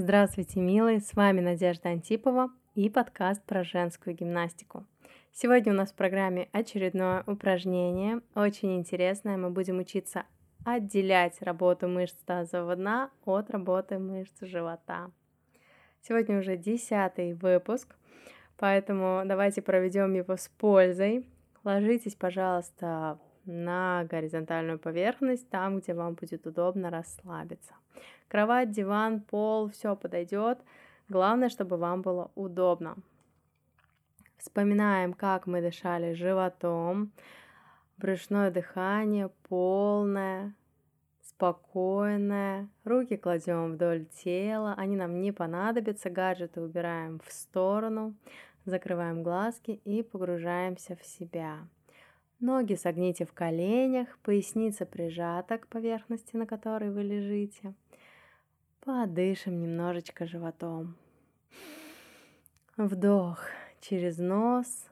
Здравствуйте, милые! С вами Надежда Антипова и подкаст про женскую гимнастику. Сегодня у нас в программе очередное упражнение, очень интересное. Мы будем учиться отделять работу мышц тазового дна от работы мышц живота. Сегодня уже десятый выпуск, поэтому давайте проведем его с пользой. Ложитесь, пожалуйста, на горизонтальную поверхность, там, где вам будет удобно расслабиться. Кровать, диван, пол, все подойдет. Главное, чтобы вам было удобно. Вспоминаем, как мы дышали животом. Брюшное дыхание полное, спокойное. Руки кладем вдоль тела, они нам не понадобятся. Гаджеты убираем в сторону. Закрываем глазки и погружаемся в себя. Ноги согните в коленях, поясница прижата к поверхности, на которой вы лежите. Подышим немножечко животом. Вдох через нос,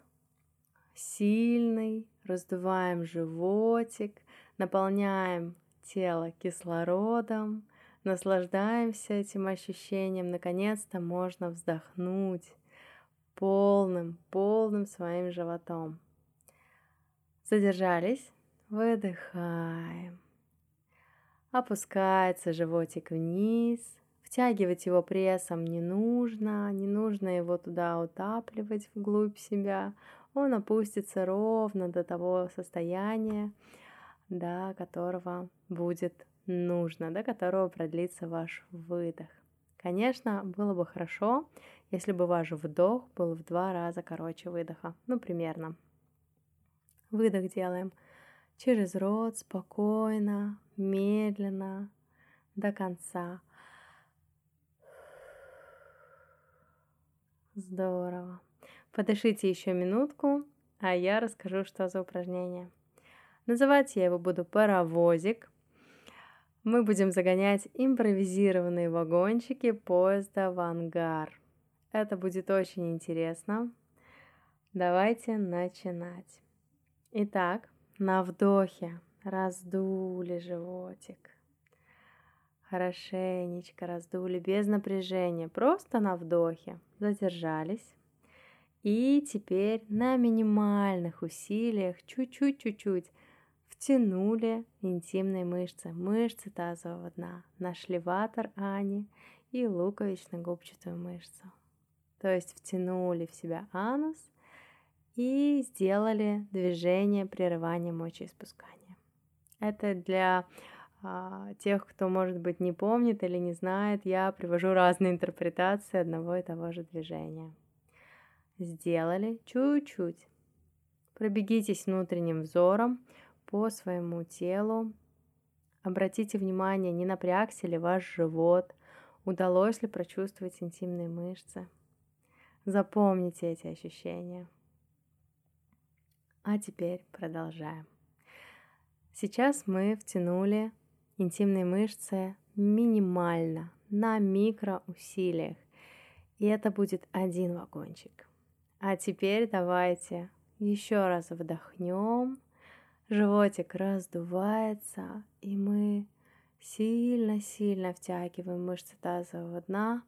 сильный, раздуваем животик, наполняем тело кислородом, наслаждаемся этим ощущением. Наконец-то можно вздохнуть полным, полным своим животом. Задержались. Выдыхаем. Опускается животик вниз. Втягивать его прессом не нужно, не нужно его туда утапливать вглубь себя. Он опустится ровно до того состояния, до которого будет нужно, до которого продлится ваш выдох. Конечно, было бы хорошо, если бы ваш вдох был в два раза короче выдоха, ну примерно Выдох делаем через рот, спокойно, медленно, до конца. Здорово. Подышите еще минутку, а я расскажу, что за упражнение. Называть я его буду паровозик. Мы будем загонять импровизированные вагончики поезда в ангар. Это будет очень интересно. Давайте начинать. Итак, на вдохе раздули животик. Хорошенечко раздули, без напряжения, просто на вдохе. Задержались. И теперь на минимальных усилиях, чуть-чуть-чуть-чуть, втянули интимные мышцы, мышцы тазового дна, наш леватор Ани и луковично-губчатую мышцу. То есть втянули в себя анус и сделали движение прерывания мочеиспускания. Это для а, тех, кто, может быть, не помнит или не знает, я привожу разные интерпретации одного и того же движения. Сделали чуть-чуть. Пробегитесь внутренним взором по своему телу. Обратите внимание, не напрягся ли ваш живот, удалось ли прочувствовать интимные мышцы. Запомните эти ощущения. А теперь продолжаем. Сейчас мы втянули интимные мышцы минимально, на микроусилиях. И это будет один вагончик. А теперь давайте еще раз вдохнем. Животик раздувается, и мы сильно-сильно втягиваем мышцы тазового дна,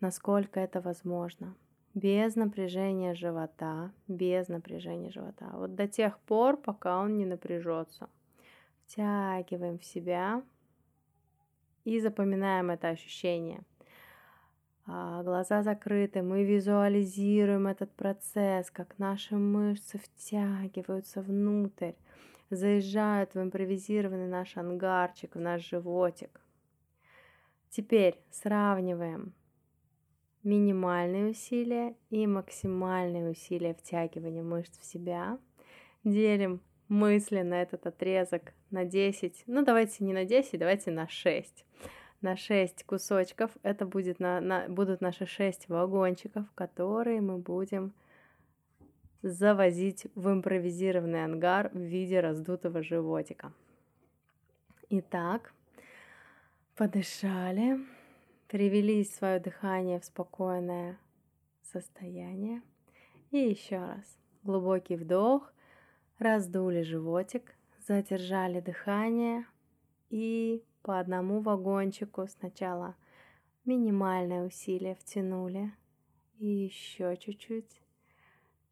насколько это возможно без напряжения живота, без напряжения живота. Вот до тех пор, пока он не напряжется. Втягиваем в себя и запоминаем это ощущение. А, глаза закрыты, мы визуализируем этот процесс, как наши мышцы втягиваются внутрь, заезжают в импровизированный наш ангарчик, в наш животик. Теперь сравниваем минимальные усилия и максимальные усилия втягивания мышц в себя. Делим мысленно этот отрезок на 10, ну давайте не на 10, давайте на 6. На 6 кусочков это будет на, на, будут наши 6 вагончиков, которые мы будем завозить в импровизированный ангар в виде раздутого животика. Итак, подышали. Привели свое дыхание в спокойное состояние. И еще раз. Глубокий вдох. Раздули животик. Задержали дыхание. И по одному вагончику сначала Минимальное усилие втянули. И еще чуть-чуть.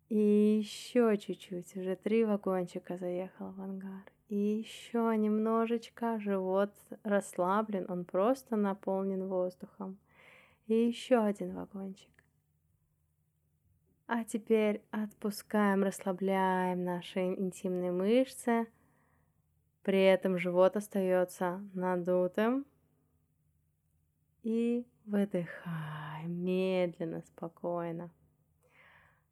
И еще чуть-чуть. Уже три вагончика заехал в ангар. И еще немножечко. Живот расслаблен. Он просто наполнен воздухом. И еще один вагончик. А теперь отпускаем, расслабляем наши интимные мышцы. При этом живот остается надутым. И выдыхаем медленно, спокойно.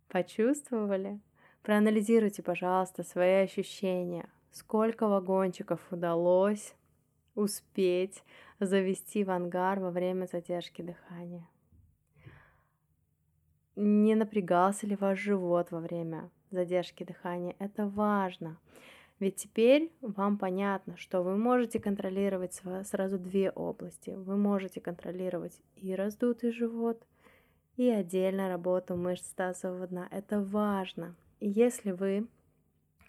Почувствовали? Проанализируйте, пожалуйста, свои ощущения. Сколько вагончиков удалось успеть завести в ангар во время задержки дыхания? Не напрягался ли ваш живот во время задержки дыхания? Это важно. Ведь теперь вам понятно, что вы можете контролировать сразу две области. Вы можете контролировать и раздутый живот, и отдельно работу мышц тазового дна. Это важно. И если вы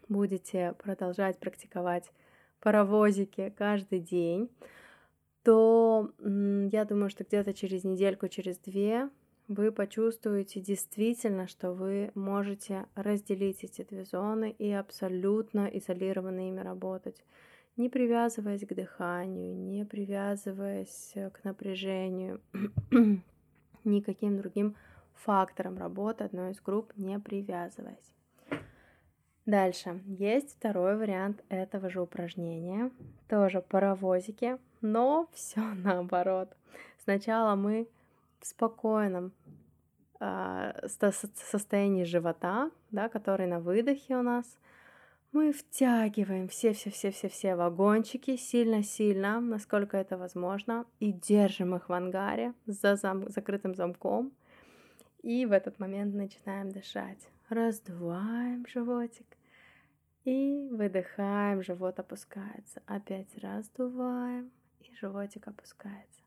будете продолжать практиковать паровозики каждый день, то я думаю, что где-то через недельку, через две вы почувствуете действительно, что вы можете разделить эти две зоны и абсолютно изолированно ими работать, не привязываясь к дыханию, не привязываясь к напряжению, никаким другим факторам работы одной из групп не привязываясь. Дальше. Есть второй вариант этого же упражнения. Тоже паровозики, но все наоборот. Сначала мы в спокойном э, состоянии живота, да, который на выдохе у нас, мы втягиваем все-все-все-все-все вагончики сильно-сильно, насколько это возможно, и держим их в ангаре за зам- закрытым замком. И в этот момент начинаем дышать. Раздуваем животик и выдыхаем, живот опускается. Опять раздуваем, и животик опускается.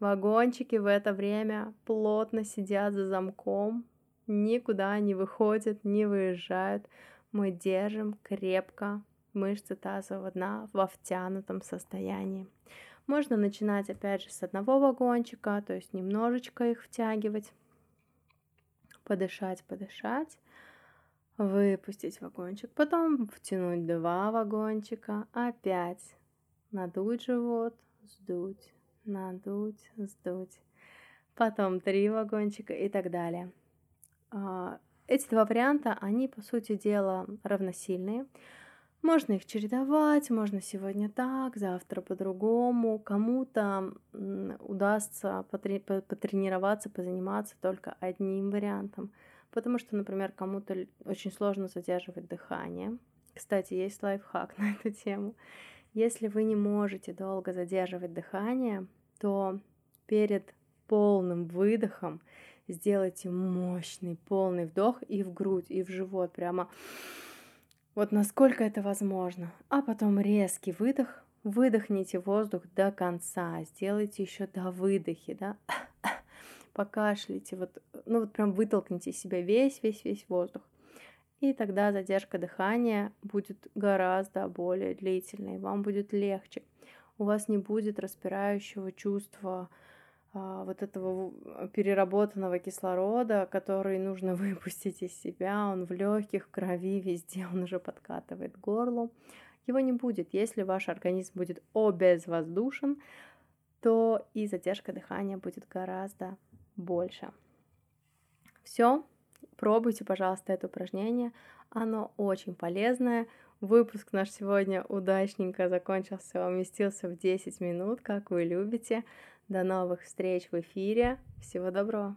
Вагончики в это время плотно сидят за замком, никуда не выходят, не выезжают. Мы держим крепко мышцы тазового дна во втянутом состоянии. Можно начинать опять же с одного вагончика, то есть немножечко их втягивать, подышать, подышать, выпустить вагончик, потом втянуть два вагончика, опять надуть живот, сдуть, надуть, сдуть, потом три вагончика и так далее. А, эти два варианта, они, по сути дела, равносильные. Можно их чередовать, можно сегодня так, завтра по-другому. Кому-то удастся потренироваться, позаниматься только одним вариантом, потому что, например, кому-то очень сложно задерживать дыхание. Кстати, есть лайфхак на эту тему. Если вы не можете долго задерживать дыхание, то перед полным выдохом сделайте мощный полный вдох и в грудь, и в живот, прямо вот насколько это возможно. А потом резкий выдох, выдохните воздух до конца, сделайте еще до выдохи, да, покашляйте, вот, ну вот прям вытолкните из себя весь, весь, весь воздух. И тогда задержка дыхания будет гораздо более длительной, вам будет легче. У вас не будет распирающего чувства а, вот этого переработанного кислорода, который нужно выпустить из себя, он в легких, крови, везде, он уже подкатывает к горлу. Его не будет, если ваш организм будет обезвоздушен, то и задержка дыхания будет гораздо больше. Все, Пробуйте, пожалуйста, это упражнение. Оно очень полезное. Выпуск наш сегодня удачненько закончился, уместился в 10 минут, как вы любите. До новых встреч в эфире. Всего доброго.